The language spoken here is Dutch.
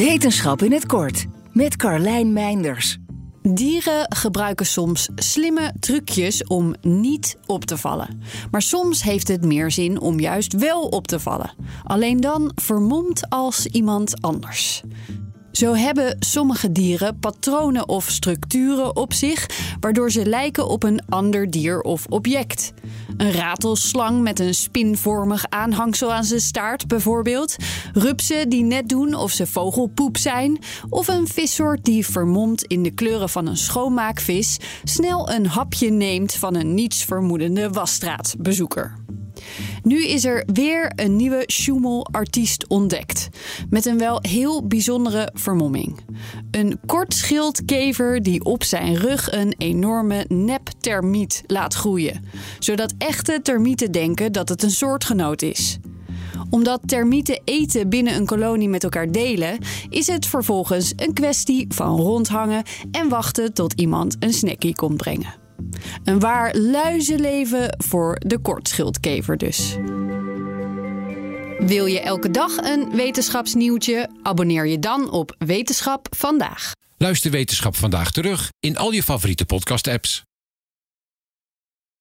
Wetenschap in het kort met Carlijn Meinders. Dieren gebruiken soms slimme trucjes om niet op te vallen. Maar soms heeft het meer zin om juist wel op te vallen. Alleen dan vermomd als iemand anders. Zo hebben sommige dieren patronen of structuren op zich, waardoor ze lijken op een ander dier of object. Een ratelslang met een spinvormig aanhangsel aan zijn staart, bijvoorbeeld. Rupsen die net doen of ze vogelpoep zijn. Of een vissoort die vermomd in de kleuren van een schoonmaakvis snel een hapje neemt van een nietsvermoedende wasstraatbezoeker. Nu is er weer een nieuwe Schumel-artiest ontdekt. Met een wel heel bijzondere vermomming. Een kortschildkever die op zijn rug een enorme neptermiet laat groeien. Zodat echte termieten denken dat het een soortgenoot is omdat termieten eten binnen een kolonie met elkaar delen, is het vervolgens een kwestie van rondhangen en wachten tot iemand een snackie komt brengen. Een waar luizenleven voor de kortschildkever dus. Wil je elke dag een wetenschapsnieuwtje? Abonneer je dan op Wetenschap vandaag. Luister Wetenschap vandaag terug in al je favoriete podcast-apps.